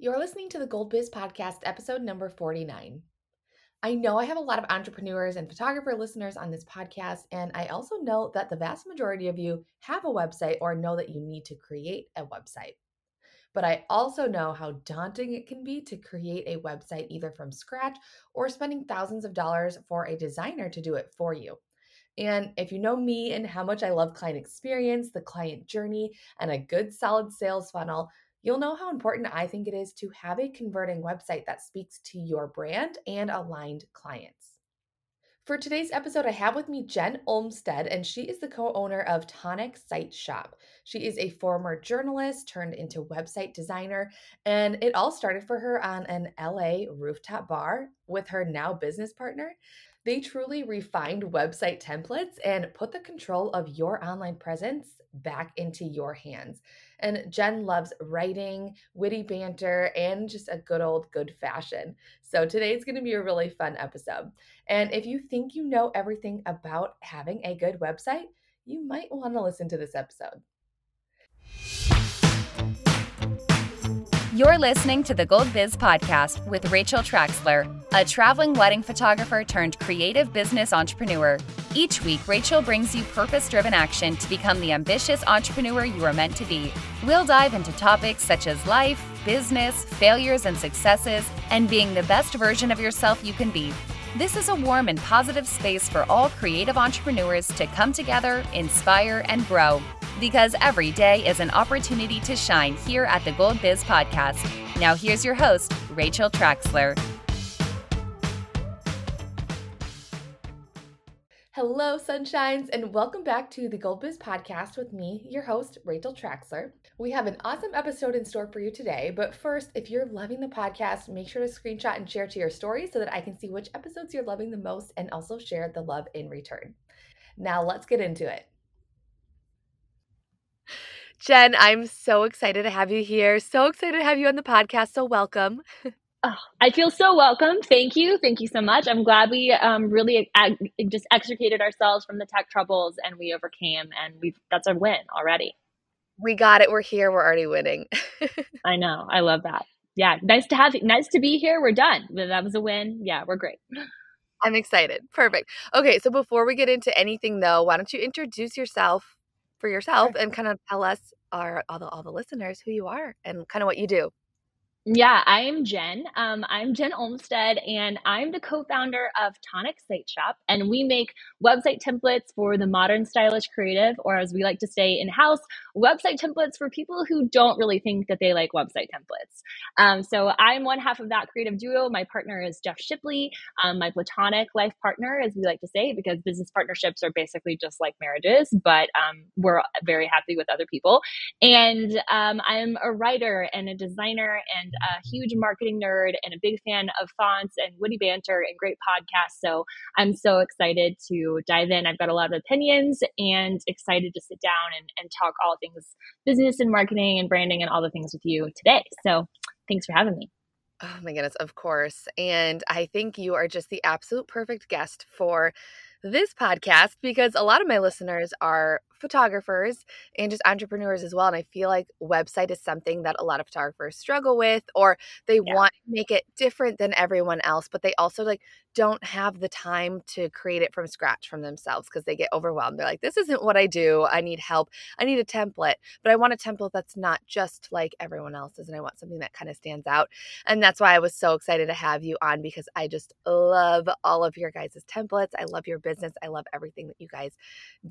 You're listening to the Gold Biz Podcast, episode number 49. I know I have a lot of entrepreneurs and photographer listeners on this podcast, and I also know that the vast majority of you have a website or know that you need to create a website. But I also know how daunting it can be to create a website either from scratch or spending thousands of dollars for a designer to do it for you. And if you know me and how much I love client experience, the client journey, and a good solid sales funnel, you'll know how important I think it is to have a converting website that speaks to your brand and aligned clients. For today's episode, I have with me Jen Olmstead, and she is the co owner of Tonic Site Shop. She is a former journalist turned into website designer, and it all started for her on an LA rooftop bar with her now business partner. They truly refined website templates and put the control of your online presence back into your hands. And Jen loves writing, witty banter, and just a good old good fashion. So today's going to be a really fun episode. And if you think you know everything about having a good website, you might want to listen to this episode. You're listening to the Gold Biz Podcast with Rachel Traxler, a traveling wedding photographer turned creative business entrepreneur. Each week, Rachel brings you purpose driven action to become the ambitious entrepreneur you are meant to be. We'll dive into topics such as life, business, failures and successes, and being the best version of yourself you can be. This is a warm and positive space for all creative entrepreneurs to come together, inspire, and grow because every day is an opportunity to shine here at the Gold Biz Podcast. Now, here's your host, Rachel Traxler. Hello, sunshines, and welcome back to the Gold Biz Podcast with me, your host, Rachel Traxler. We have an awesome episode in store for you today, but first, if you're loving the podcast, make sure to screenshot and share to your stories so that I can see which episodes you're loving the most and also share the love in return. Now, let's get into it. Jen, I'm so excited to have you here. So excited to have you on the podcast. So welcome. Oh, I feel so welcome. Thank you. Thank you so much. I'm glad we um, really ag- just extricated ourselves from the tech troubles and we overcame, and we've that's our win already. We got it. We're here. We're already winning. I know. I love that. Yeah, nice to have you. Nice to be here. We're done. That was a win. Yeah, we're great. I'm excited. Perfect. Okay, so before we get into anything, though, why don't you introduce yourself for yourself and kind of tell us our all the all the listeners who you are and kind of what you do. Yeah, I am Jen. Um, I'm Jen Olmstead, and I'm the co founder of Tonic Site Shop. And we make website templates for the modern stylish creative, or as we like to say in house, website templates for people who don't really think that they like website templates. Um, so I'm one half of that creative duo. My partner is Jeff Shipley, um, my platonic life partner, as we like to say, because business partnerships are basically just like marriages, but um, we're very happy with other people. And um, I'm a writer and a designer and a huge marketing nerd and a big fan of fonts and witty banter and great podcasts. So I'm so excited to dive in. I've got a lot of opinions and excited to sit down and, and talk all things business and marketing and branding and all the things with you today. So thanks for having me. Oh my goodness, of course. And I think you are just the absolute perfect guest for this podcast because a lot of my listeners are photographers and just entrepreneurs as well. And I feel like website is something that a lot of photographers struggle with, or they yeah. want to make it different than everyone else, but they also like don't have the time to create it from scratch from themselves because they get overwhelmed. They're like, this isn't what I do. I need help. I need a template, but I want a template that's not just like everyone else's. And I want something that kind of stands out. And that's why I was so excited to have you on because I just love all of your guys' templates. I love your business. I love everything that you guys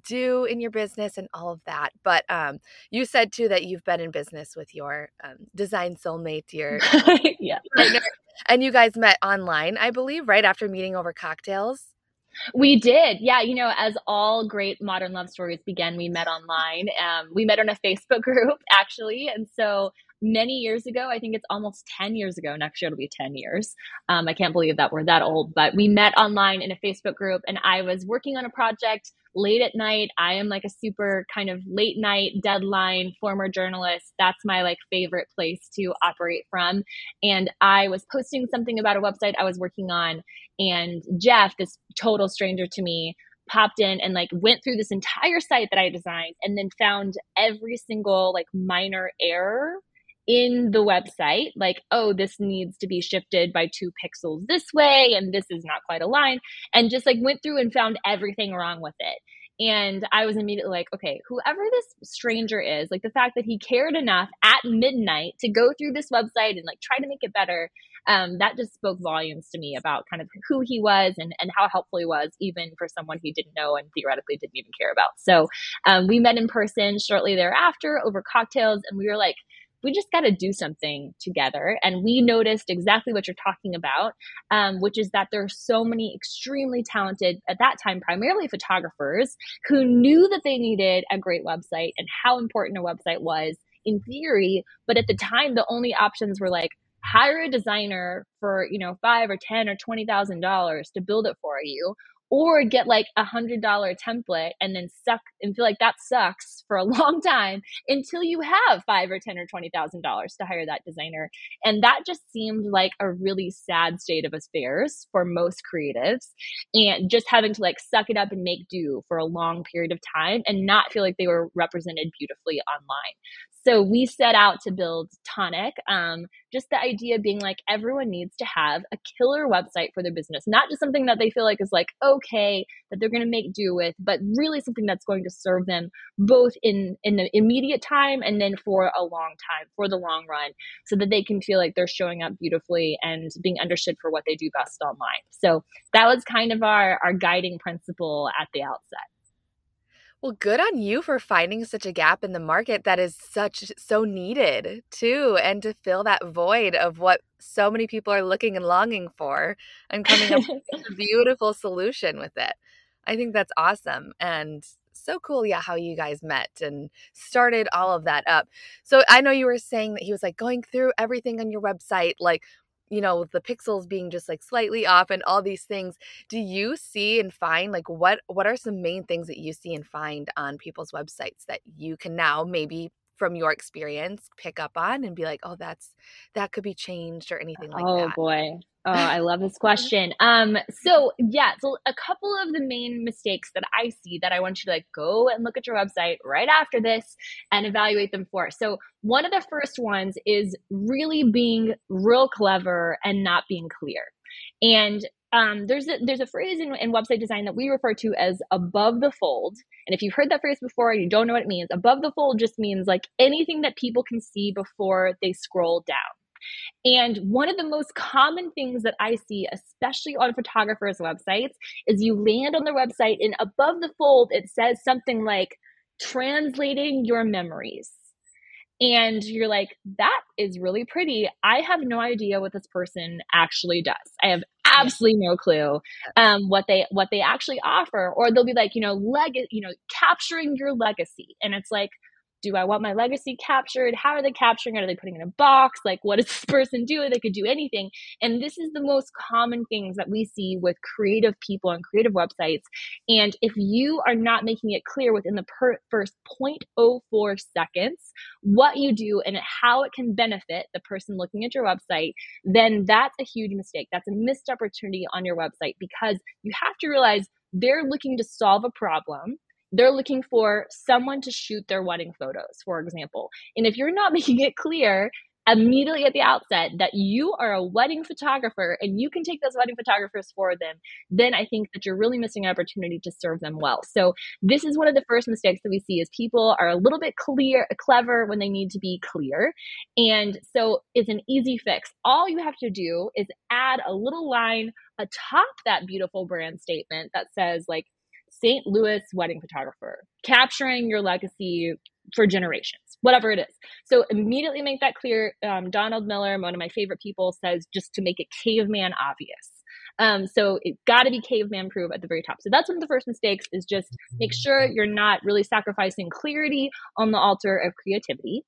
do in your business and all of that. But um, you said too that you've been in business with your um, design soulmate, your yeah. partner and you guys met online, I believe, right after meeting over cocktails. We did. Yeah. You know, as all great modern love stories begin, we met online. Um, we met in a Facebook group, actually. And so many years ago, I think it's almost 10 years ago. Next year, it'll be 10 years. Um, I can't believe that we're that old, but we met online in a Facebook group, and I was working on a project late at night. I am like a super kind of late night deadline former journalist. That's my like favorite place to operate from. And I was posting something about a website I was working on, and Jeff, this total stranger to me, popped in and like went through this entire site that I designed and then found every single like minor error in the website, like, oh, this needs to be shifted by two pixels this way, and this is not quite aligned, and just like went through and found everything wrong with it. And I was immediately like, okay, whoever this stranger is, like the fact that he cared enough at midnight to go through this website and like try to make it better, um, that just spoke volumes to me about kind of who he was and, and how helpful he was, even for someone he didn't know and theoretically didn't even care about. So um, we met in person shortly thereafter over cocktails, and we were like, we just got to do something together. And we noticed exactly what you're talking about, um, which is that there are so many extremely talented, at that time, primarily photographers who knew that they needed a great website and how important a website was in theory. But at the time, the only options were like, hire a designer for you know five or ten or twenty thousand dollars to build it for you or get like a hundred dollar template and then suck and feel like that sucks for a long time until you have five or ten or twenty thousand dollars to hire that designer and that just seemed like a really sad state of affairs for most creatives and just having to like suck it up and make do for a long period of time and not feel like they were represented beautifully online so we set out to build Tonic. Um, just the idea being like everyone needs to have a killer website for their business, not just something that they feel like is like okay that they're going to make do with, but really something that's going to serve them both in in the immediate time and then for a long time, for the long run, so that they can feel like they're showing up beautifully and being understood for what they do best online. So that was kind of our our guiding principle at the outset. Well, good on you for finding such a gap in the market that is such so needed too, and to fill that void of what so many people are looking and longing for and coming up with a beautiful solution with it. I think that's awesome and so cool, yeah, how you guys met and started all of that up. So I know you were saying that he was like going through everything on your website, like you know the pixels being just like slightly off and all these things do you see and find like what what are some main things that you see and find on people's websites that you can now maybe from your experience pick up on and be like oh that's that could be changed or anything like oh, that? oh boy Oh, I love this question. Um, so yeah, so a couple of the main mistakes that I see that I want you to like go and look at your website right after this and evaluate them for. So one of the first ones is really being real clever and not being clear. And um, there's a there's a phrase in, in website design that we refer to as above the fold. And if you've heard that phrase before and you don't know what it means, above the fold just means like anything that people can see before they scroll down. And one of the most common things that I see, especially on photographers' websites, is you land on their website and above the fold, it says something like translating your memories. And you're like, that is really pretty. I have no idea what this person actually does. I have absolutely no clue um, what they what they actually offer. Or they'll be like, you know, leg, you know, capturing your legacy, and it's like, do I want my legacy captured? How are they capturing it? Are they putting in a box? Like, what does this person do? They could do anything. And this is the most common things that we see with creative people and creative websites. And if you are not making it clear within the per- first 0.04 seconds what you do and how it can benefit the person looking at your website, then that's a huge mistake. That's a missed opportunity on your website because you have to realize they're looking to solve a problem they're looking for someone to shoot their wedding photos, for example. And if you're not making it clear immediately at the outset that you are a wedding photographer and you can take those wedding photographers for them, then I think that you're really missing an opportunity to serve them well. So this is one of the first mistakes that we see is people are a little bit clear, clever when they need to be clear. And so it's an easy fix. All you have to do is add a little line atop that beautiful brand statement that says like St. Louis wedding photographer, capturing your legacy for generations, whatever it is. So immediately make that clear. Um, Donald Miller, one of my favorite people, says just to make it caveman obvious. Um, so it got to be caveman proof at the very top. So that's one of the first mistakes is just make sure you're not really sacrificing clarity on the altar of creativity.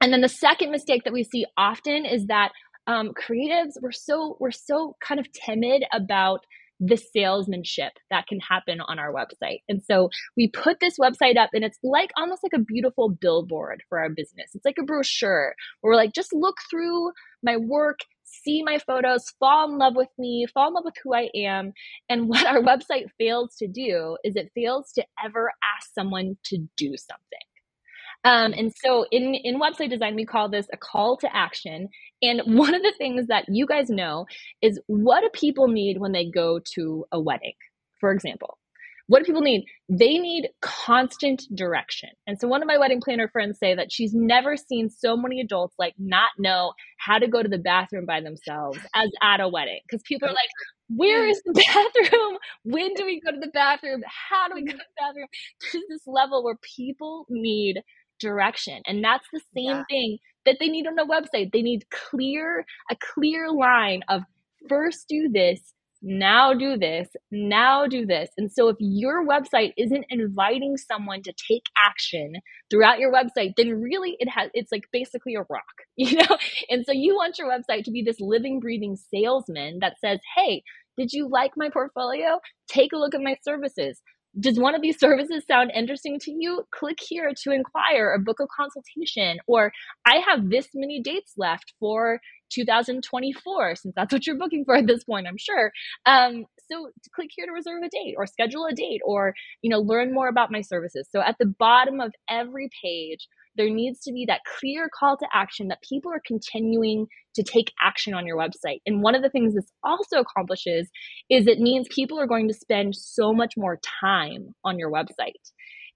And then the second mistake that we see often is that um, creatives we're so we're so kind of timid about the salesmanship that can happen on our website. And so we put this website up and it's like almost like a beautiful billboard for our business. It's like a brochure where we're like, just look through my work, see my photos, fall in love with me, fall in love with who I am. And what our website fails to do is it fails to ever ask someone to do something. Um, and so in, in website design, we call this a call to action. And one of the things that you guys know is what do people need when they go to a wedding, for example? What do people need? They need constant direction. And so one of my wedding planner friends say that she's never seen so many adults like not know how to go to the bathroom by themselves as at a wedding. Because people are like, where is the bathroom? When do we go to the bathroom? How do we go to the bathroom? There's this level where people need direction. And that's the same yeah. thing that they need on a website. They need clear, a clear line of first do this, now do this, now do this. And so if your website isn't inviting someone to take action throughout your website, then really it has it's like basically a rock, you know? And so you want your website to be this living breathing salesman that says, "Hey, did you like my portfolio? Take a look at my services does one of these services sound interesting to you? Click here to inquire or book a consultation. Or I have this many dates left for 2024, since that's what you're booking for at this point, I'm sure. Um, so click here to reserve a date or schedule a date or, you know, learn more about my services. So at the bottom of every page, there needs to be that clear call to action that people are continuing to take action on your website. And one of the things this also accomplishes is it means people are going to spend so much more time on your website.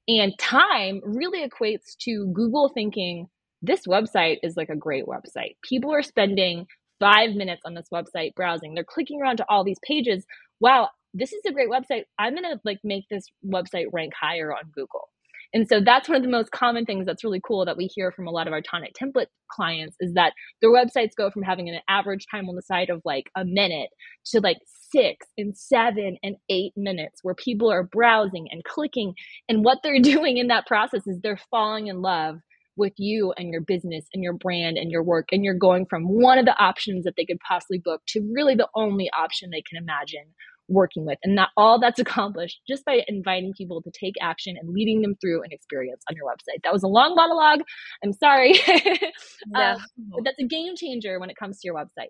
And time really equates to Google thinking, this website is like a great website. People are spending five minutes on this website browsing. They're clicking around to all these pages. Wow, this is a great website. I'm gonna like make this website rank higher on Google. And so that's one of the most common things that's really cool that we hear from a lot of our Tonic template clients is that their websites go from having an average time on the site of like a minute to like six and seven and eight minutes where people are browsing and clicking. And what they're doing in that process is they're falling in love with you and your business and your brand and your work. And you're going from one of the options that they could possibly book to really the only option they can imagine working with. And not all that's accomplished just by inviting people to take action and leading them through an experience on your website. That was a long monologue. I'm sorry. yeah. um, but that's a game changer when it comes to your website.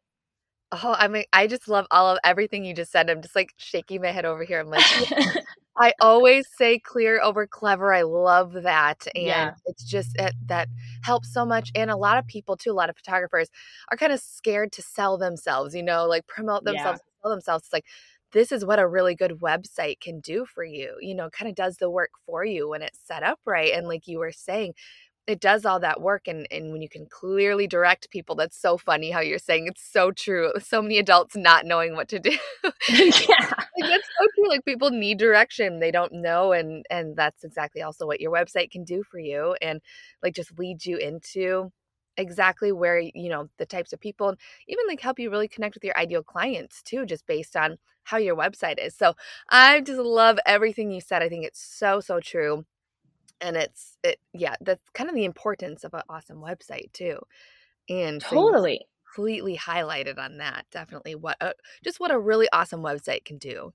Oh, I mean, I just love all of everything you just said. I'm just like shaking my head over here. I'm like, I always say clear over clever. I love that. And yeah. it's just it, that helps so much. And a lot of people, too, a lot of photographers are kind of scared to sell themselves, you know, like promote themselves, yeah. sell themselves. It's like, this is what a really good website can do for you. You know, kind of does the work for you when it's set up right. And like you were saying, it does all that work and and when you can clearly direct people that's so funny how you're saying it's so true so many adults not knowing what to do yeah like, that's so true like people need direction they don't know and and that's exactly also what your website can do for you and like just lead you into exactly where you know the types of people and even like help you really connect with your ideal clients too just based on how your website is so i just love everything you said i think it's so so true and it's it yeah that's kind of the importance of an awesome website too and totally completely highlighted on that definitely what a, just what a really awesome website can do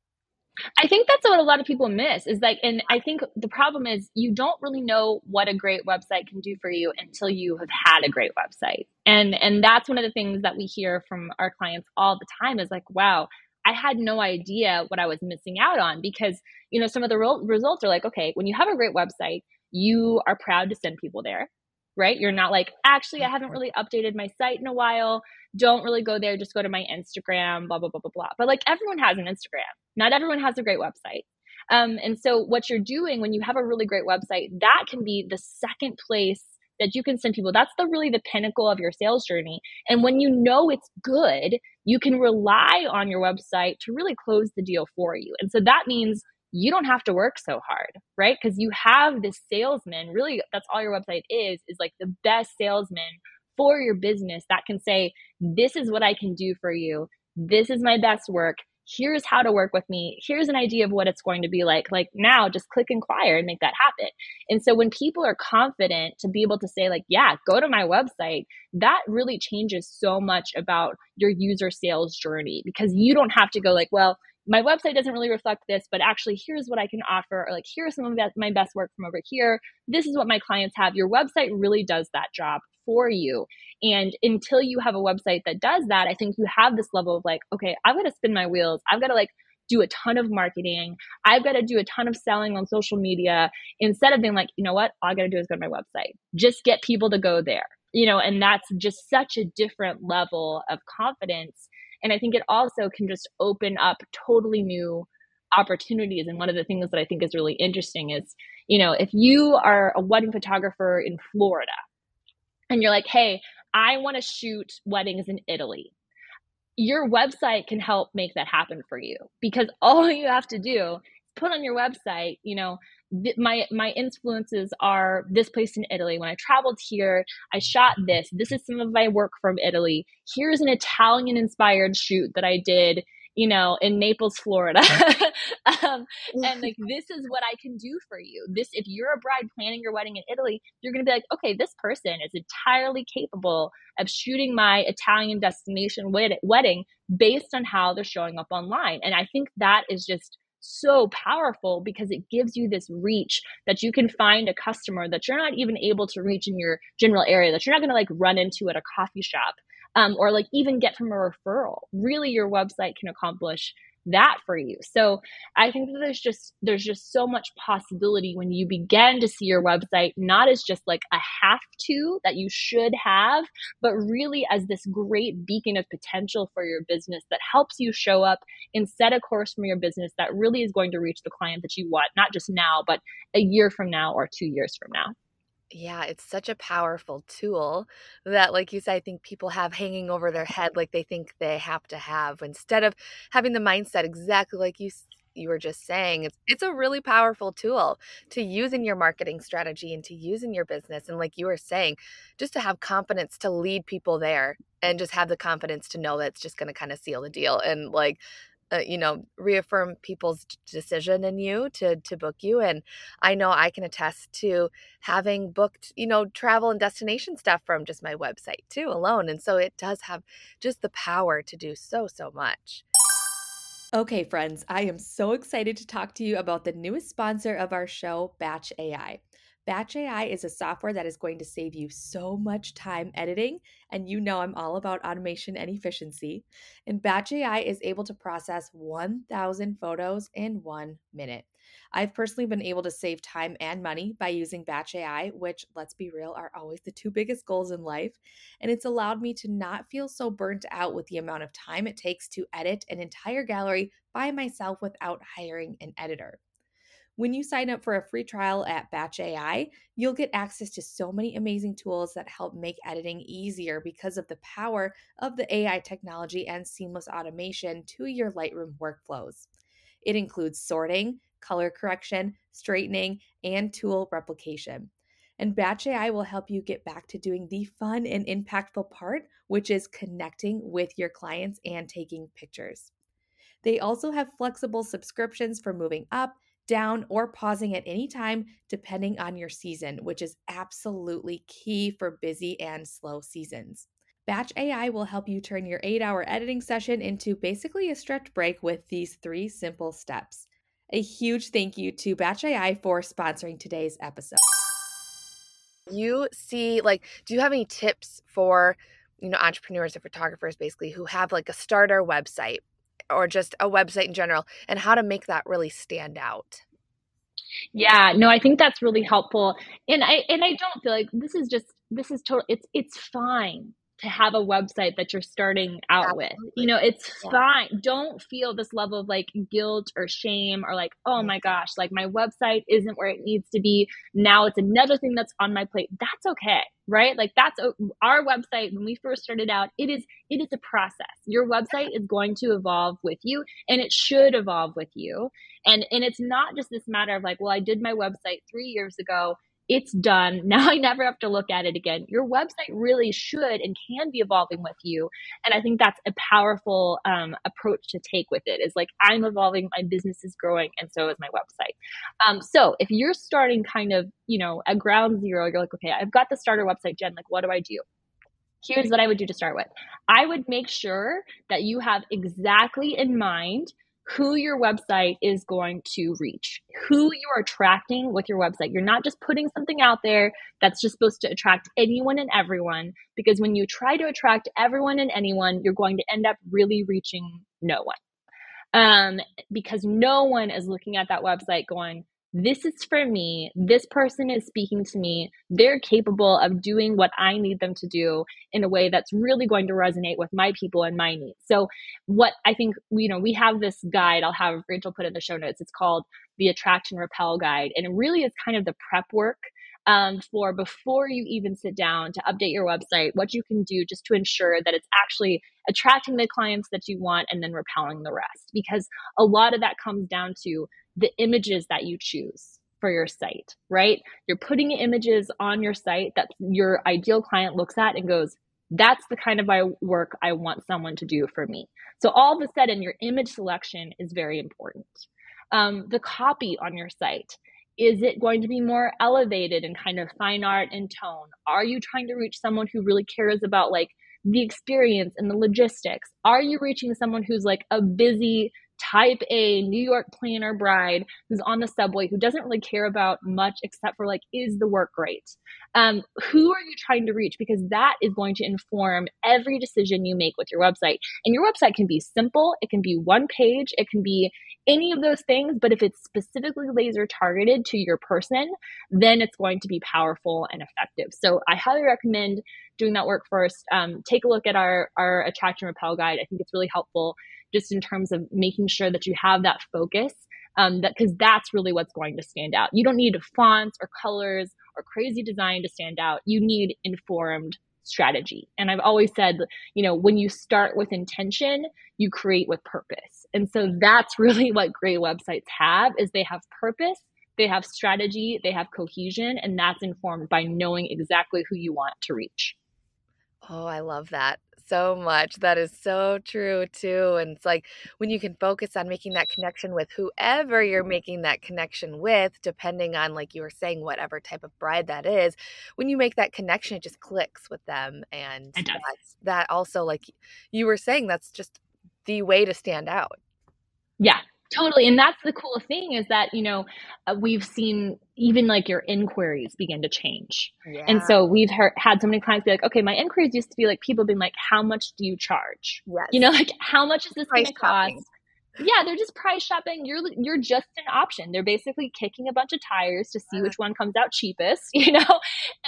I think that's what a lot of people miss is like, and I think the problem is you don't really know what a great website can do for you until you have had a great website. And, and that's one of the things that we hear from our clients all the time is like, wow, I had no idea what I was missing out on because, you know, some of the re- results are like, okay, when you have a great website, you are proud to send people there, right? You're not like, actually, I haven't really updated my site in a while. Don't really go there. Just go to my Instagram, blah, blah, blah, blah, blah. But like everyone has an Instagram. Not everyone has a great website. Um, and so what you're doing when you have a really great website, that can be the second place that you can send people. That's the really the pinnacle of your sales journey. And when you know it's good, you can rely on your website to really close the deal for you. And so that means you don't have to work so hard, right? Because you have this salesman, really, that's all your website is, is like the best salesman for your business that can say, This is what I can do for you. This is my best work. Here's how to work with me. Here's an idea of what it's going to be like. Like now, just click inquire and make that happen. And so when people are confident to be able to say, like, yeah, go to my website, that really changes so much about your user sales journey because you don't have to go, like, well, my website doesn't really reflect this, but actually, here's what I can offer, or like, here's some of my best work from over here. This is what my clients have. Your website really does that job for you. And until you have a website that does that, I think you have this level of like, okay, I've got to spin my wheels. I've got to like do a ton of marketing. I've got to do a ton of selling on social media instead of being like, you know what, all I got to do is go to my website. Just get people to go there. You know, and that's just such a different level of confidence. And I think it also can just open up totally new opportunities. And one of the things that I think is really interesting is, you know, if you are a wedding photographer in Florida and you're like, hey, I want to shoot weddings in Italy. Your website can help make that happen for you because all you have to do is put on your website you know th- my my influences are this place in italy. When i traveled here i shot this. This is some of my work from italy. Here's an italian inspired shoot that i did you know, in Naples, Florida. um, and like, this is what I can do for you. This, if you're a bride planning your wedding in Italy, you're going to be like, okay, this person is entirely capable of shooting my Italian destination wed- wedding based on how they're showing up online. And I think that is just so powerful because it gives you this reach that you can find a customer that you're not even able to reach in your general area that you're not going to like run into at a coffee shop um, or like even get from a referral. Really, your website can accomplish that for you. So I think that there's just there's just so much possibility when you begin to see your website not as just like a have to that you should have, but really as this great beacon of potential for your business that helps you show up and set a course from your business that really is going to reach the client that you want, not just now, but a year from now or 2 years from now. Yeah, it's such a powerful tool that, like you said, I think people have hanging over their head like they think they have to have instead of having the mindset exactly like you you were just saying. It's it's a really powerful tool to use in your marketing strategy and to use in your business. And like you were saying, just to have confidence to lead people there and just have the confidence to know that it's just going to kind of seal the deal. And like uh, you know reaffirm people's decision in you to to book you and i know i can attest to having booked you know travel and destination stuff from just my website too alone and so it does have just the power to do so so much. Okay friends i am so excited to talk to you about the newest sponsor of our show batch ai Batch AI is a software that is going to save you so much time editing, and you know I'm all about automation and efficiency. And Batch AI is able to process 1,000 photos in one minute. I've personally been able to save time and money by using Batch AI, which, let's be real, are always the two biggest goals in life. And it's allowed me to not feel so burnt out with the amount of time it takes to edit an entire gallery by myself without hiring an editor. When you sign up for a free trial at Batch AI, you'll get access to so many amazing tools that help make editing easier because of the power of the AI technology and seamless automation to your Lightroom workflows. It includes sorting, color correction, straightening, and tool replication. And Batch AI will help you get back to doing the fun and impactful part, which is connecting with your clients and taking pictures. They also have flexible subscriptions for moving up down, or pausing at any time, depending on your season, which is absolutely key for busy and slow seasons. Batch AI will help you turn your eight hour editing session into basically a stretch break with these three simple steps. A huge thank you to Batch AI for sponsoring today's episode. You see, like, do you have any tips for, you know, entrepreneurs or photographers basically who have like a starter website or just a website in general and how to make that really stand out. Yeah no i think that's really helpful and i and i don't feel like this is just this is total it's it's fine to have a website that you're starting out Absolutely. with. You know, it's yeah. fine. Don't feel this level of like guilt or shame or like, oh my gosh, like my website isn't where it needs to be. Now it's another thing that's on my plate. That's okay, right? Like that's our website when we first started out, it is it is a process. Your website is going to evolve with you and it should evolve with you. And and it's not just this matter of like, well, I did my website 3 years ago it's done. Now I never have to look at it again. Your website really should and can be evolving with you. And I think that's a powerful um, approach to take with it is like, I'm evolving, my business is growing, and so is my website. Um, so if you're starting kind of, you know, at ground zero, you're like, okay, I've got the starter website, Jen, like, what do I do? Here's what I would do to start with. I would make sure that you have exactly in mind who your website is going to reach, who you are attracting with your website. You're not just putting something out there that's just supposed to attract anyone and everyone, because when you try to attract everyone and anyone, you're going to end up really reaching no one. um, because no one is looking at that website going, this is for me. This person is speaking to me. They're capable of doing what I need them to do in a way that's really going to resonate with my people and my needs. So, what I think, you know, we have this guide, I'll have Rachel put in the show notes. It's called the Attract and Repel Guide. And it really is kind of the prep work um, for before you even sit down to update your website, what you can do just to ensure that it's actually attracting the clients that you want and then repelling the rest. Because a lot of that comes down to the images that you choose for your site, right? You're putting images on your site that your ideal client looks at and goes, that's the kind of work I want someone to do for me. So all of a sudden, your image selection is very important. Um, the copy on your site is it going to be more elevated and kind of fine art and tone? Are you trying to reach someone who really cares about like the experience and the logistics? Are you reaching someone who's like a busy type A New York planner bride who's on the subway who doesn't really care about much except for like, is the work great? Um, who are you trying to reach? Because that is going to inform every decision you make with your website. And your website can be simple, it can be one page, it can be any of those things, but if it's specifically laser targeted to your person, then it's going to be powerful and effective. So I highly recommend doing that work first. Um, take a look at our, our attract and repel guide. I think it's really helpful just in terms of making sure that you have that focus um, that because that's really what's going to stand out. You don't need fonts or colors or crazy design to stand out. You need informed strategy. And I've always said, you know, when you start with intention, you create with purpose. And so that's really what great websites have is they have purpose, they have strategy, they have cohesion, and that's informed by knowing exactly who you want to reach. Oh, I love that so much. That is so true too. And it's like when you can focus on making that connection with whoever you're making that connection with, depending on like you were saying, whatever type of bride that is, when you make that connection, it just clicks with them. And that's that also like you were saying, that's just the way to stand out. Yeah, Totally. And that's the cool thing is that, you know, uh, we've seen even like your inquiries begin to change. Yeah. And so we've heard, had so many clients be like, okay, my inquiries used to be like people being like, how much do you charge? Yes. You know, like how much is this going to cost? Yeah, they're just price shopping. You're you're just an option. They're basically kicking a bunch of tires to see which one comes out cheapest, you know?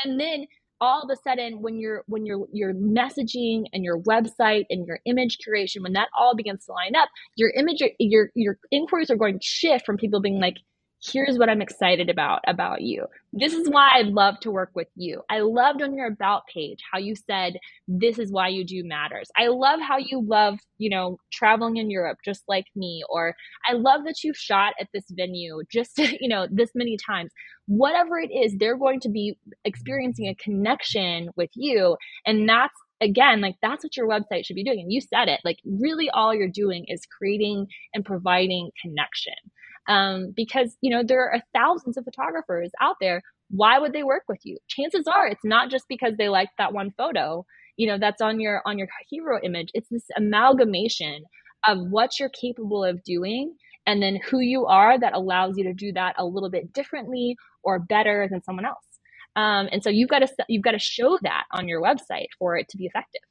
And then all of a sudden when you're when you're your messaging and your website and your image curation when that all begins to line up your image your your inquiries are going to shift from people being like here's what I'm excited about about you. This is why I love to work with you. I loved on your about page how you said this is why you do matters. I love how you love, you know, traveling in Europe just like me or I love that you've shot at this venue just, you know, this many times. Whatever it is, they're going to be experiencing a connection with you and that's again, like that's what your website should be doing. And you said it, like really all you're doing is creating and providing connection um, because you know there are thousands of photographers out there. Why would they work with you? Chances are it's not just because they liked that one photo you know that's on your on your hero image. It's this amalgamation of what you're capable of doing and then who you are that allows you to do that a little bit differently or better than someone else. Um, and so you've got to you've got to show that on your website for it to be effective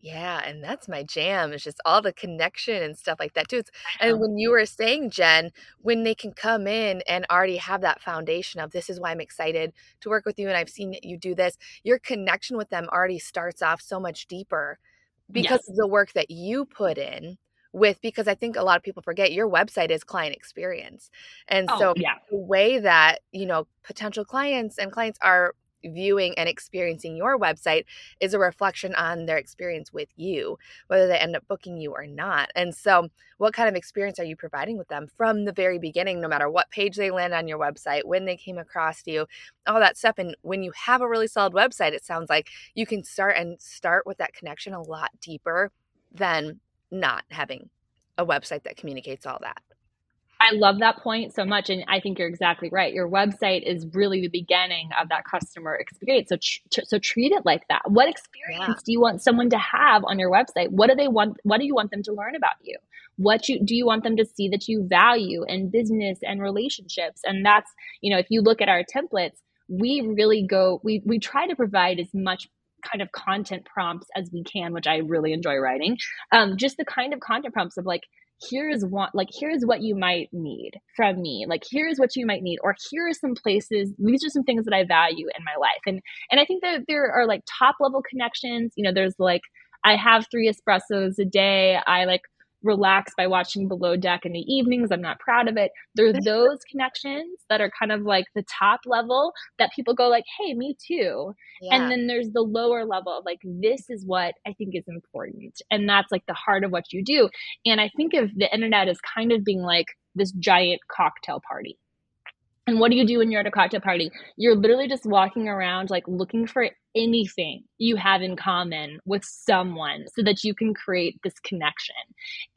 yeah, and that's my jam. It's just all the connection and stuff like that too. It's, and when you were saying, Jen, when they can come in and already have that foundation of this is why I'm excited to work with you and I've seen you do this, your connection with them already starts off so much deeper because yes. of the work that you put in with because I think a lot of people forget your website is client experience. And oh, so yeah. the way that, you know, potential clients and clients are viewing and experiencing your website is a reflection on their experience with you, whether they end up booking you or not. And so, what kind of experience are you providing with them from the very beginning, no matter what page they land on your website, when they came across you, all that stuff? And when you have a really solid website, it sounds like you can start and start with that connection a lot deeper than not having a website that communicates all that. I love that point so much. And I think you're exactly right. Your website is really the beginning of that customer experience. So, tr- so treat it like that. What experience yeah. do you want someone to have on your website? What do they want? What do you want them to learn about you? What you, do you want them to see that you value in business and relationships? And that's, you know, if you look at our templates, we really go, we, we try to provide as much kind of content prompts as we can, which I really enjoy writing. Um, just the kind of content prompts of like, here's what like here's what you might need from me. Like here's what you might need or here are some places these are some things that i value in my life. And and i think that there are like top level connections. You know there's like i have three espressos a day. I like relax by watching below deck in the evenings. I'm not proud of it. There's those connections that are kind of like the top level that people go like hey me too. Yeah. and then there's the lower level of like this is what i think is important. And that's like the heart of what you do. And i think of the internet as kind of being like this giant cocktail party. And what do you do when you're at a cocktail party? You're literally just walking around, like looking for anything you have in common with someone so that you can create this connection.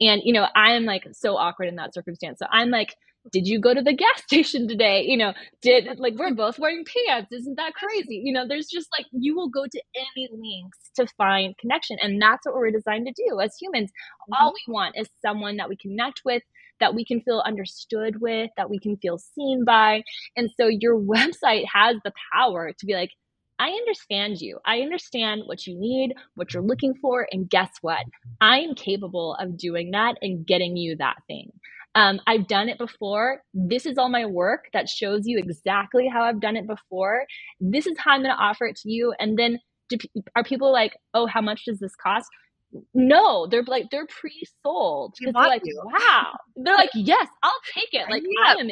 And, you know, I'm like so awkward in that circumstance. So I'm like, did you go to the gas station today? You know, did like we're both wearing pants. Isn't that crazy? You know, there's just like you will go to any links to find connection. And that's what we're designed to do as humans. Mm-hmm. All we want is someone that we connect with that we can feel understood with, that we can feel seen by. And so your website has the power to be like, I understand you. I understand what you need, what you're looking for. And guess what? I am capable of doing that and getting you that thing. Um, I've done it before. This is all my work that shows you exactly how I've done it before. This is how I'm going to offer it to you. And then do, are people like, oh, how much does this cost? no, they're like they're pre-sold because they're like, you. wow. They're like, yes, I'll take it. Like. I am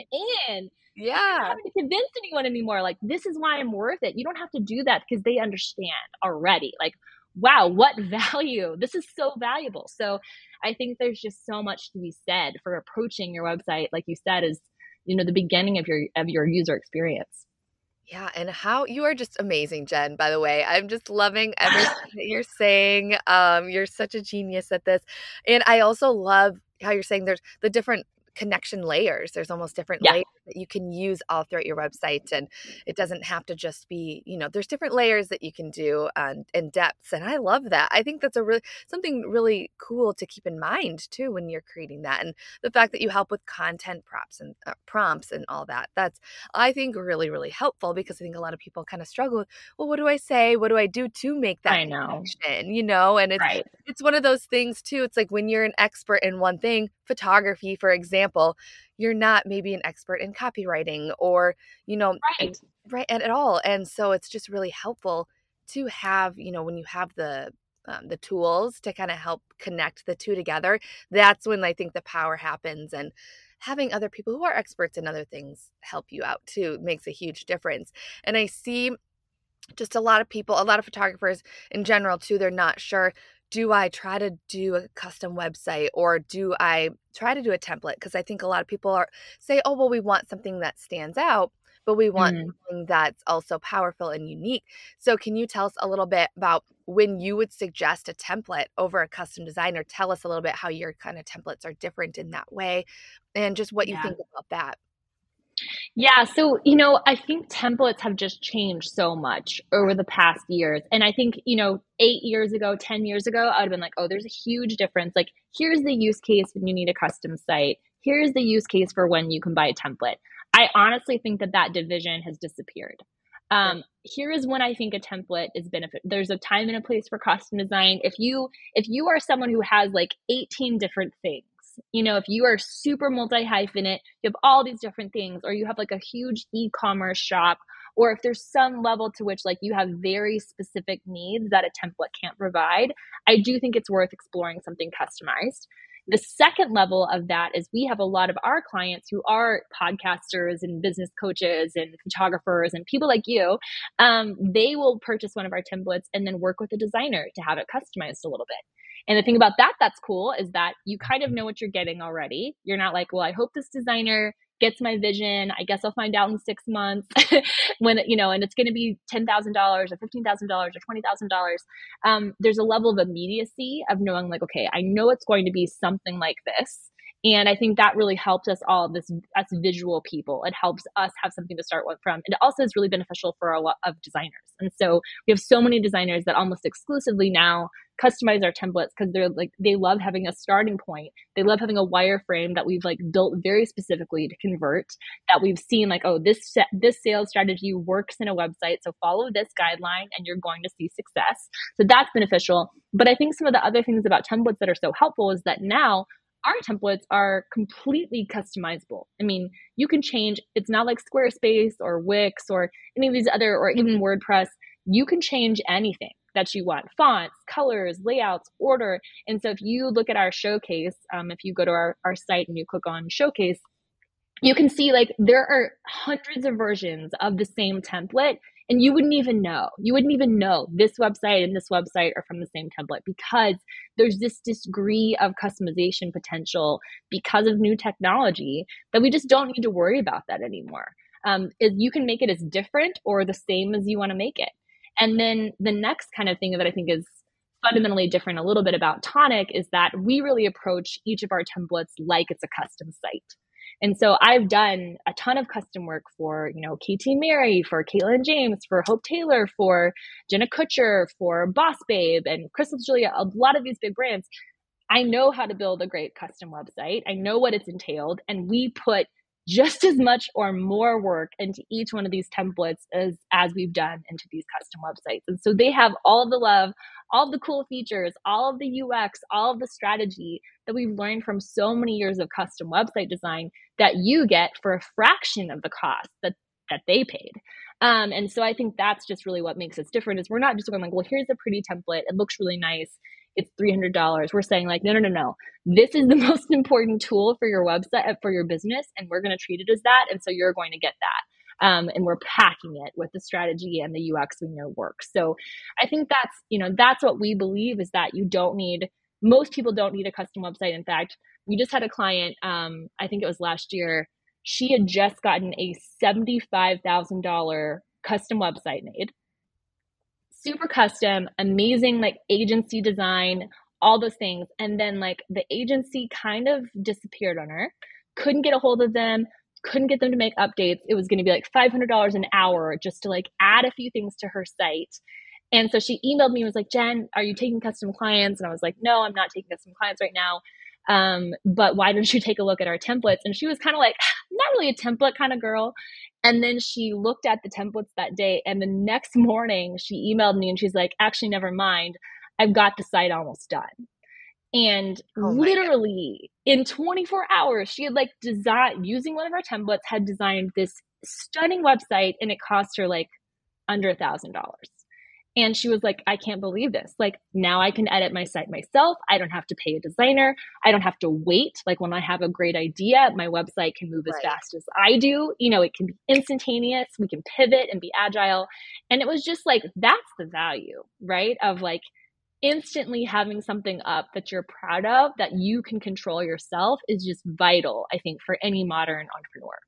in. Yeah. I don't have to convince anyone anymore. Like this is why I'm worth it. You don't have to do that because they understand already. Like, wow, what value? This is so valuable. So I think there's just so much to be said for approaching your website, like you said, is you know the beginning of your of your user experience. Yeah, and how you are just amazing, Jen, by the way. I'm just loving everything that you're saying. Um, you're such a genius at this. And I also love how you're saying there's the different connection layers. There's almost different yeah. layers that you can use all throughout your website. And it doesn't have to just be, you know, there's different layers that you can do and, and depths. And I love that. I think that's a really something really cool to keep in mind too when you're creating that. And the fact that you help with content props and uh, prompts and all that. That's I think really, really helpful because I think a lot of people kind of struggle with, well, what do I say? What do I do to make that I know. connection? You know, and it's right. it's one of those things too. It's like when you're an expert in one thing, photography, for example, you're not maybe an expert in copywriting or, you know, right, right at, at all. And so it's just really helpful to have, you know, when you have the um, the tools to kind of help connect the two together, that's when I think the power happens. And having other people who are experts in other things help you out too makes a huge difference. And I see just a lot of people, a lot of photographers in general too, they're not sure do I try to do a custom website or do I try to do a template? Because I think a lot of people are say, oh, well, we want something that stands out, but we want mm. something that's also powerful and unique. So, can you tell us a little bit about when you would suggest a template over a custom design, or tell us a little bit how your kind of templates are different in that way and just what you think about that? Yeah, so you know, I think templates have just changed so much over the past years. And I think, you know, 8 years ago, 10 years ago, I would have been like, "Oh, there's a huge difference. Like, here's the use case when you need a custom site. Here's the use case for when you can buy a template." I honestly think that that division has disappeared. Um, here is when I think a template is benefit. There's a time and a place for custom design. If you if you are someone who has like 18 different things you know, if you are super multi hyphenate, you have all these different things, or you have like a huge e commerce shop, or if there's some level to which like you have very specific needs that a template can't provide, I do think it's worth exploring something customized. The second level of that is we have a lot of our clients who are podcasters and business coaches and photographers and people like you. Um, they will purchase one of our templates and then work with a designer to have it customized a little bit. And the thing about that that's cool is that you kind of know what you're getting already. You're not like, well, I hope this designer gets my vision. I guess I'll find out in six months when, you know, and it's going to be $10,000 or $15,000 or $20,000. Um, there's a level of immediacy of knowing like, okay, I know it's going to be something like this. And I think that really helps us all, this us visual people. It helps us have something to start from. And it also is really beneficial for a lot of designers. And so we have so many designers that almost exclusively now customize our templates because they're like they love having a starting point. They love having a wireframe that we've like built very specifically to convert. That we've seen like oh this this sales strategy works in a website, so follow this guideline and you're going to see success. So that's beneficial. But I think some of the other things about templates that are so helpful is that now our templates are completely customizable. I mean, you can change, it's not like Squarespace or Wix or any of these other, or even WordPress. You can change anything that you want fonts, colors, layouts, order. And so if you look at our showcase, um, if you go to our, our site and you click on showcase, you can see like there are hundreds of versions of the same template and you wouldn't even know. You wouldn't even know this website and this website are from the same template because there's this degree of customization potential because of new technology that we just don't need to worry about that anymore. Um, is you can make it as different or the same as you want to make it. And then the next kind of thing that i think is fundamentally different a little bit about tonic is that we really approach each of our templates like it's a custom site and so I've done a ton of custom work for, you know, KT Merry, for Katelyn James, for Hope Taylor, for Jenna Kutcher, for Boss Babe, and Crystal Julia, a lot of these big brands. I know how to build a great custom website. I know what it's entailed. And we put just as much or more work into each one of these templates as as we've done into these custom websites. And so they have all the love all the cool features all of the ux all of the strategy that we've learned from so many years of custom website design that you get for a fraction of the cost that that they paid. Um, and so i think that's just really what makes us different is we're not just going like well here's a pretty template. It looks really nice it's $300 we're saying like no no no no. This is the most important tool for your website uh, for your business and we're going to treat it as that and so you're going to get that. Um, and we're packing it with the strategy and the ux we know works so i think that's you know that's what we believe is that you don't need most people don't need a custom website. In fact we just had a client um, i think it was last year. She had just gotten a $75000 custom website made super custom, amazing like agency design, all those things. And then like the agency kind of disappeared on her. Couldn't get a hold of them, couldn't get them to make updates. It was going to be like $500 an hour just to like add a few things to her site. And so she emailed me and was like, Jen, are you taking custom clients? And I was like, no, I'm not taking custom clients right now. Um, but why don't you take a look at our templates? And she was kind of like, not really a template kind of girl. And then she looked at the templates that day. And the next morning, she emailed me and she's like, actually, never mind. I've got the site almost done. And oh literally God. in 24 hours, she had like designed using one of our templates, had designed this stunning website and it cost her like under a thousand dollars. And she was like, I can't believe this. Like, now I can edit my site myself. I don't have to pay a designer. I don't have to wait. Like, when I have a great idea, my website can move as fast as I do. You know, it can be instantaneous. We can pivot and be agile. And it was just like, that's the value, right? Of like, instantly having something up that you're proud of that you can control yourself is just vital, I think, for any modern entrepreneur.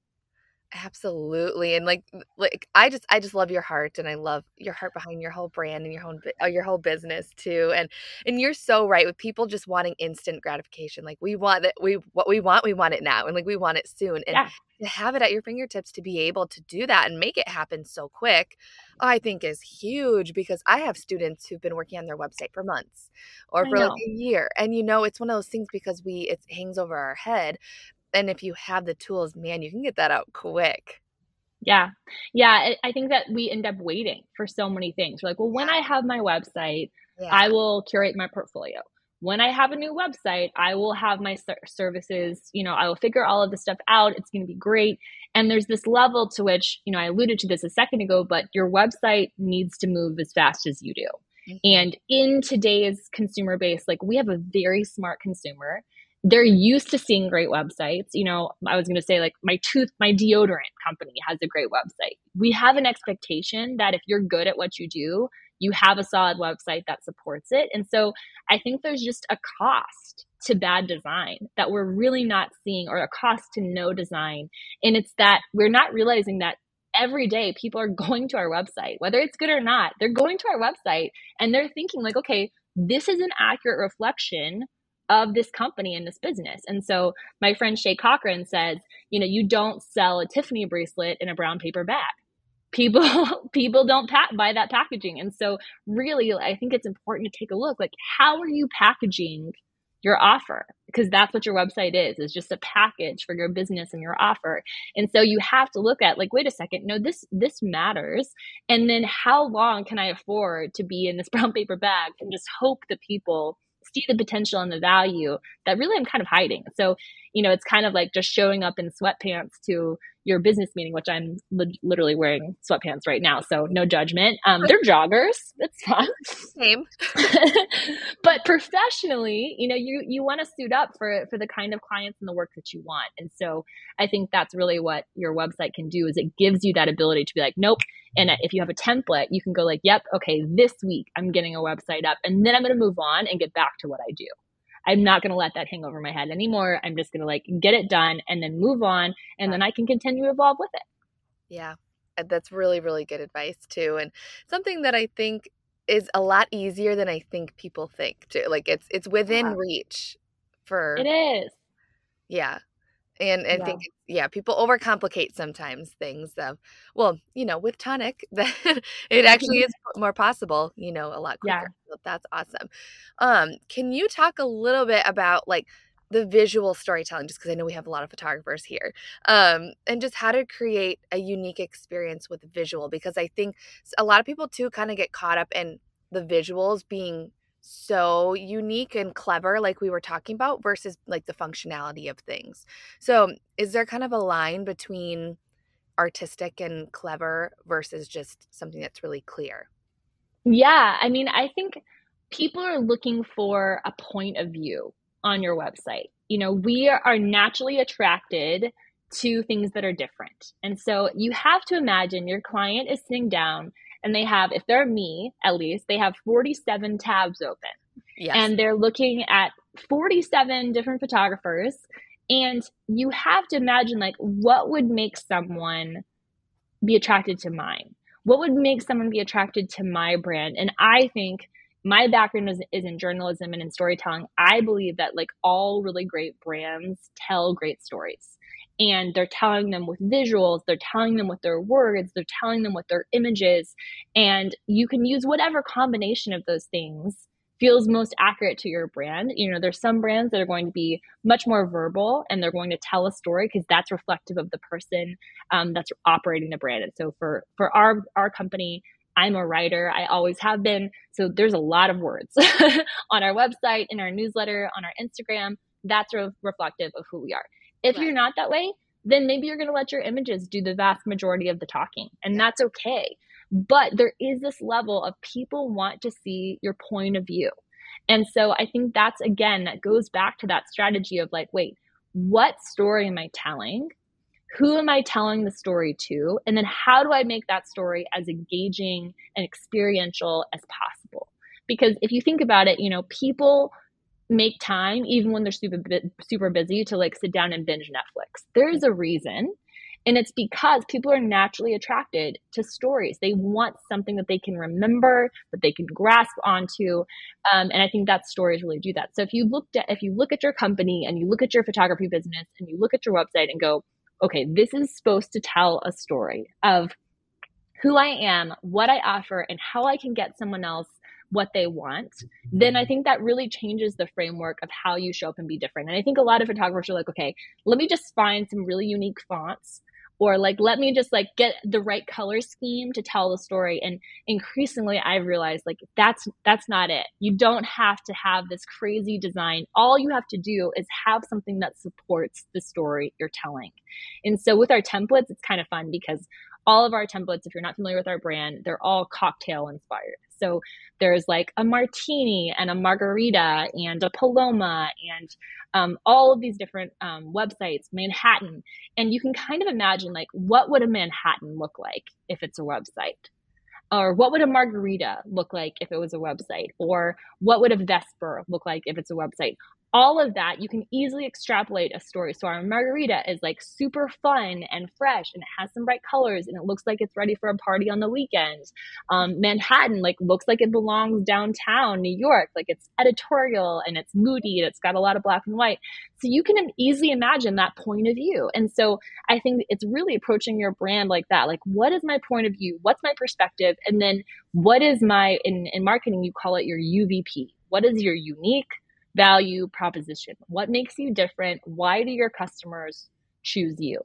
Absolutely. And like like I just I just love your heart and I love your heart behind your whole brand and your whole uh, your whole business too. And and you're so right with people just wanting instant gratification. Like we want that we what we want we want it now and like we want it soon. And yeah. to have it at your fingertips to be able to do that and make it happen so quick, I think is huge because I have students who've been working on their website for months or for like a year. And you know, it's one of those things because we it hangs over our head and if you have the tools, man, you can get that out quick. Yeah. Yeah. I think that we end up waiting for so many things. We're like, well, when I have my website, yeah. I will curate my portfolio. When I have a new website, I will have my services, you know, I will figure all of this stuff out. It's going to be great. And there's this level to which, you know, I alluded to this a second ago, but your website needs to move as fast as you do. Mm-hmm. And in today's consumer base, like we have a very smart consumer they're used to seeing great websites. You know, I was going to say like my tooth, my deodorant company has a great website. We have an expectation that if you're good at what you do, you have a solid website that supports it. And so I think there's just a cost to bad design that we're really not seeing or a cost to no design. And it's that we're not realizing that every day people are going to our website, whether it's good or not, they're going to our website and they're thinking like, okay, this is an accurate reflection of this company and this business. And so my friend Shay Cochrane says, you know, you don't sell a Tiffany bracelet in a brown paper bag. People people don't buy that packaging. And so really I think it's important to take a look like how are you packaging your offer because that's what your website is is just a package for your business and your offer and so you have to look at like wait a second no this this matters and then how long can i afford to be in this brown paper bag and just hope that people see the potential and the value that really I'm kind of hiding. So, you know, it's kind of like just showing up in sweatpants to your business meeting, which I'm li- literally wearing sweatpants right now. So no judgment. Um, they're joggers. It's fine. Same. but professionally, you know, you, you want to suit up for, for the kind of clients and the work that you want. And so I think that's really what your website can do is it gives you that ability to be like, nope. And if you have a template, you can go like, yep, okay, this week I'm getting a website up and then I'm going to move on and get back to what I do. I'm not going to let that hang over my head anymore. I'm just going to like get it done and then move on and then I can continue to evolve with it. Yeah. That's really, really good advice too. And something that I think is a lot easier than I think people think too. Like it's it's within yeah. reach for It is. Yeah. And I yeah. think yeah, people overcomplicate sometimes things. Of, well, you know, with tonic, that it actually is more possible. You know, a lot quicker. Yeah. So that's awesome. Um, can you talk a little bit about like the visual storytelling? Just because I know we have a lot of photographers here, um, and just how to create a unique experience with visual. Because I think a lot of people too kind of get caught up in the visuals being so unique and clever like we were talking about versus like the functionality of things. So um, is there kind of a line between artistic and clever versus just something that's really clear? Yeah i mean i think people are looking for a point of view on your website. You know we are naturally attracted to things that are different and so you have to imagine your client is sitting down and they have, if they're me at least, they have 47 tabs open. Yes. And they're looking at 47 different photographers. And you have to imagine, like, what would make someone be attracted to mine? What would make someone be attracted to my brand? And I think my background is, is in journalism and in storytelling. I believe that, like, all really great brands tell great stories and they're telling them with visuals, they're telling them with their words, they're telling them with their images. And you can use whatever combination of those things feels most accurate to your brand. You know, there's some brands that are going to be much more verbal and they're going to tell a story because that's reflective of the person um, that's operating the brand. And so for for our our company, I'm a writer. I always have been. So there's a lot of words on our website, in our newsletter, on our Instagram. That's re- reflective of who we are. If right. you're not that way, then maybe you're going to let your images do the vast majority of the talking, and that's okay. But there is this level of people want to see your point of view. And so I think that's again, that goes back to that strategy of like, wait, what story am I telling? Who am I telling the story to? And then how do I make that story as engaging and experiential as possible? Because if you think about it, you know, people make time even when they're super super busy to like sit down and binge Netflix. There's a reason. And it's because people are naturally attracted to stories. They want something that they can remember, that they can grasp onto, um, and I think that stories really do that. So if you looked at if you look at your company and you look at your photography business and you look at your website and go, okay, this is supposed to tell a story of who I am, what I offer, and how I can get someone else what they want, mm-hmm. then I think that really changes the framework of how you show up and be different. And I think a lot of photographers are like, okay, let me just find some really unique fonts or like let me just like get the right color scheme to tell the story. And increasingly i've realized like that's that's not it. You don't have to have this crazy design. All you have to do is have something that supports the story you're telling. And so with our templates it's kind of fun because all of our templates if you're not familiar with our brand they're all cocktail inspired so there's like a martini and a margarita and a paloma and um, all of these different um, websites, Manhattan. And you can kind of imagine like what would a Manhattan look like if it's a website? Or what would a margarita look like if it was a website? Or what would a Vesper look like if it's a website? All of that you can easily extrapolate a story. So our margarita is like super fun and fresh and it has some bright colors and it looks like it's ready for a party on the weekend. Um, manhattan like looks like it belongs downtown new york. Like it's editorial and it's moody and it's got a lot of black and white. So you can easily imagine that point of view. And so i think it's really approaching your brand like that. Like what is my point of view? What's my perspective? And then what is my in, in marketing you call it your uvp what is your unique value proposition. What makes you different? Why do your customers choose you?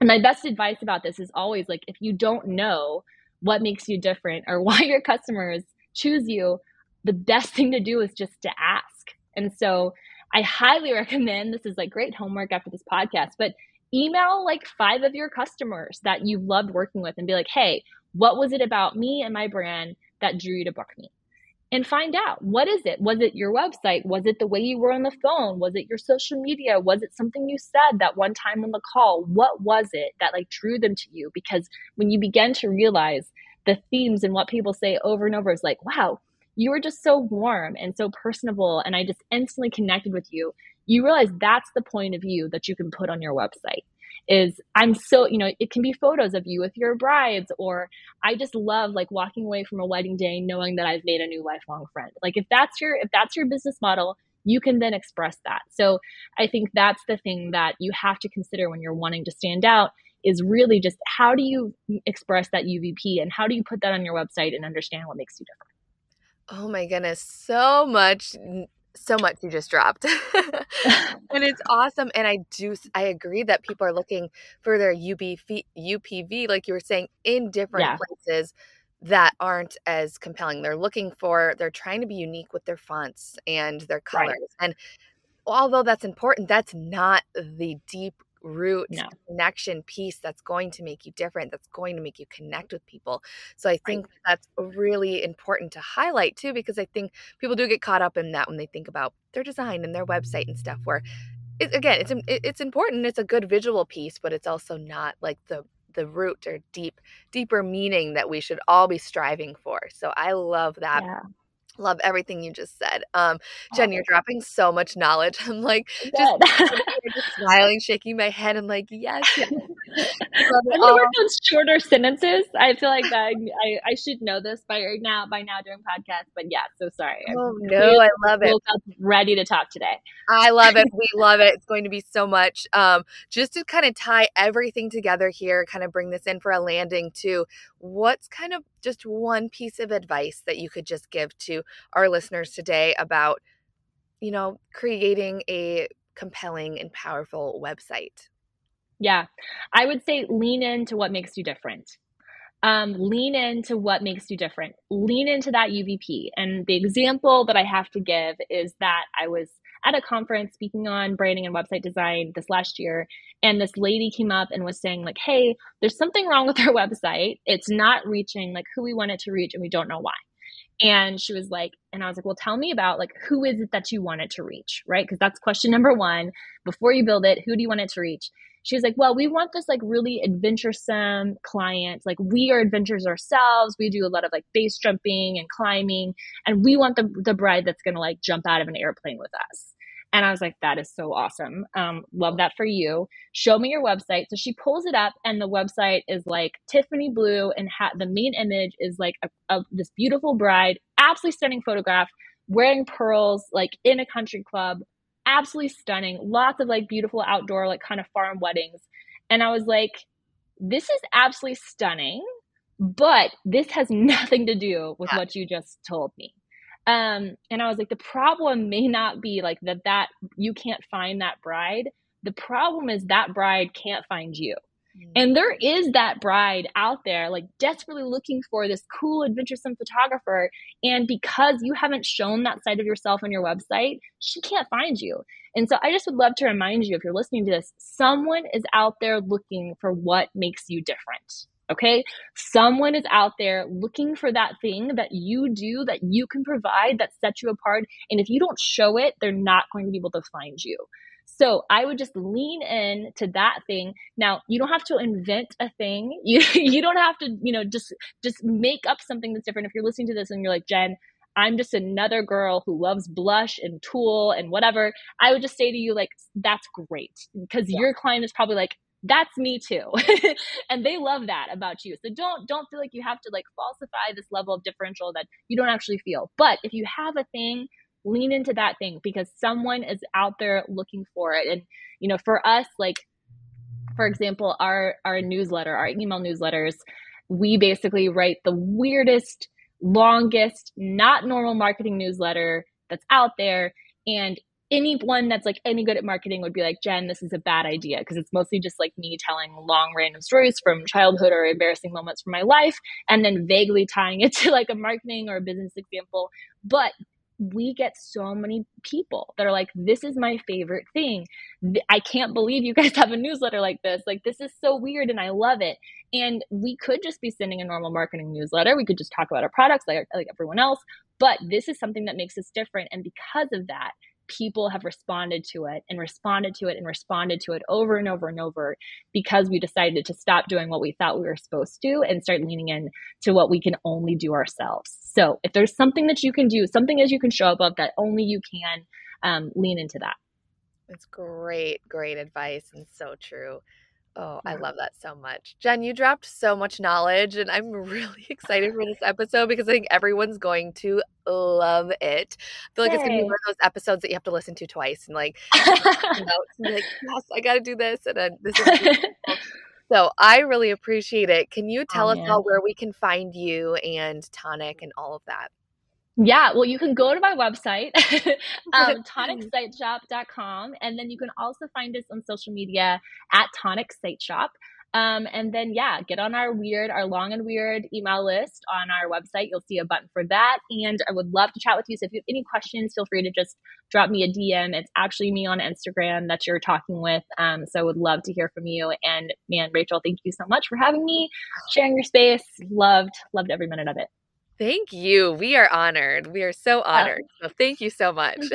And my best advice about this is always like if you don't know what makes you different or why your customers choose you, the best thing to do is just to ask. And so I highly recommend this is like great homework after this podcast, but email like five of your customers that you've loved working with and be like, hey, what was it about me and my brand that drew you to book me? And find out what is it? Was it your website? Was it the way you were on the phone? Was it your social media? Was it something you said that one time on the call? What was it that like drew them to you? Because when you begin to realize the themes and what people say over and over is like, wow, you were just so warm and so personable and i just instantly connected with you you realize that's the point of view that you can put on your website is i'm so you know it can be photos of you with your brides or i just love like walking away from a wedding day knowing that i've made a new lifelong friend. Like if that's your if that's your business model you can then express that. So i think that's the thing that you have to consider when you're wanting to stand out is really just how do you express that uvp and how do you put that on your website and understand what makes you different? Oh my goodness, so much so much you just dropped. and it's awesome and I do I agree that people are looking for their UPV UPV like you were saying in different yeah. places that aren't as compelling. They're looking for they're trying to be unique with their fonts and their colors. Right. And although that's important, that's not the deep root no. connection piece that's going to make you different, that's going to make you connect with people. So I think right. that's really important to highlight too, because I think people do get caught up in that when they think about their design and their website and stuff. Where it, again, it's it's important, it's a good visual piece, but it's also not like the the root or deep deeper meaning that we should all be striving for. So I love that. Yeah love everything you just said. Um, Jen, you're dropping so much knowledge. I'm like just, just, smiling, shaking my head. I'm like, yes. yes. I work on shorter sentences. I feel like I, I, I should know this by now by now during podcast, but yeah, so sorry. Oh I'm no, I love it. Ready to talk today. I love it. We love it. It's going to be so much. Um, just to kind of tie everything together here, kind of bring this in for a landing to what's kind of just one piece of advice that you could just give to our listeners today about, you know, creating a compelling and powerful website? Yeah, I would say lean into what makes you different. Um, lean into what makes you different. Lean into that UVP. And the example that I have to give is that I was at a conference speaking on branding and website design this last year and this lady came up and was saying like hey there's something wrong with our website. It's not reaching like who we want it to reach and we don't know why. And she was like and i was like well tell me about like who is it that you want it to reach? Right? Because that's question number one. Before you build it who do you want it to reach? She was like well we want this like really adventuresome client. Like we are adventurers ourselves. We do a lot of like base jumping and climbing and we want the, the bride that's gonna like jump out of an airplane with us and I was like, that is so awesome. Um, love that for you. Show me your website. So she pulls it up, and the website is like Tiffany blue, and ha- the main image is like a, a, this beautiful bride, absolutely stunning photograph, wearing pearls, like in a country club, absolutely stunning. Lots of like beautiful outdoor, like kind of farm weddings. And I was like, this is absolutely stunning, but this has nothing to do with what you just told me. Um, and I was like, the problem may not be like that, that you can't find that bride. The problem is that bride can't find you. Mm. And there is that bride out there, like desperately looking for this cool, adventuresome photographer. And because you haven't shown that side of yourself on your website, she can't find you. And so I just would love to remind you if you're listening to this, someone is out there looking for what makes you different. Okay. Someone is out there looking for that thing that you do that you can provide that sets you apart. And if you don't show it, they're not going to be able to find you. So I would just lean in to that thing. Now, you don't have to invent a thing. You you don't have to, you know, just just make up something that's different. If you're listening to this and you're like, "Jen, I'm just another girl who loves blush and tulle and whatever." I would just say to you like, "That's great." Because yeah. your client is probably like, that's me too. And they love that about you. So don't don't feel like you have to like falsify this level of differential that you don't actually feel. But if you have a thing lean into that thing because someone is out there looking for it. And you know for us like for example our our newsletter our email newsletters we basically write the weirdest longest not normal marketing newsletter that's out there. And anyone that's like any good at marketing would be like, Jen, this is a bad idea because it's mostly just like me telling long random stories from childhood or embarrassing moments from my life and then vaguely tying it to like a marketing or a business example. But we get so many people that are like, this is my favorite thing. I can't believe you guys have a newsletter like this. Like, this is so weird and I love it. And we could just be sending a normal marketing newsletter. We could just talk about our products like, like everyone else. But this is something that makes us different. And because of that, people have responded to it and responded to it and responded to it over and over and over because we decided to stop doing what we thought we were supposed to and start leaning in to what we can only do ourselves. So if there's something that you can do, something as you can show up of that only you can, um, lean into that. It's great, great advice and so true. Oh, I love that so much. Jen, you dropped so much knowledge, and I'm really excited for this episode because I think everyone's going to love it. I feel like Yay. it's gonna be one of those episodes that you have to listen to twice and like notes and be like, yes, I gotta do this, and then this is so I really appreciate it. Can you oh, tell oh, us all where we can find you and Tonic and all of that? Yeah, well, you can go to my website, um, tonicsiteshop.com, and then you can also find us on social media at Tonic Site Shop. Um, and then, yeah, get on our weird, our long and weird email list on our website. You'll see a button for that. And I would love to chat with you. So if you have any questions, feel free to just drop me a DM. It's actually me on Instagram that you're talking with. Um, so I would love to hear from you. And man, Rachel, thank you so much for having me, sharing your space. Loved, loved every minute of it. Thank you. We are honored. We are so uh, honored. So thank you so much.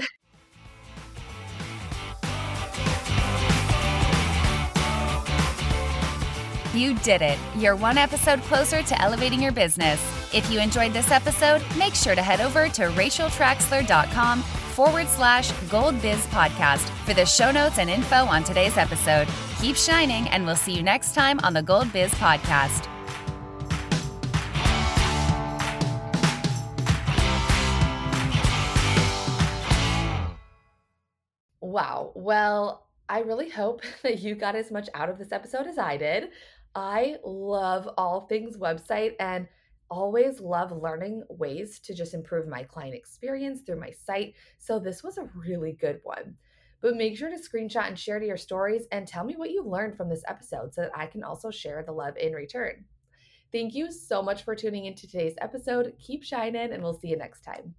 You did it. You're one episode closer to elevating your business. If you enjoyed this episode, make sure to head over to racheltraxler.com forward slash gold biz podcast for the show notes and info on today's episode. Keep shining, and we'll see you next time on the Gold Biz podcast. Wow. Well, I really hope that you got as much out of this episode as I did. I love all things website and always love learning ways to just improve my client experience through my site. So this was a really good one. But make sure to screenshot and share to your stories and tell me what you learned from this episode so that I can also share the love in return. Thank you so much for tuning into today's episode. Keep shining, and we'll see you next time.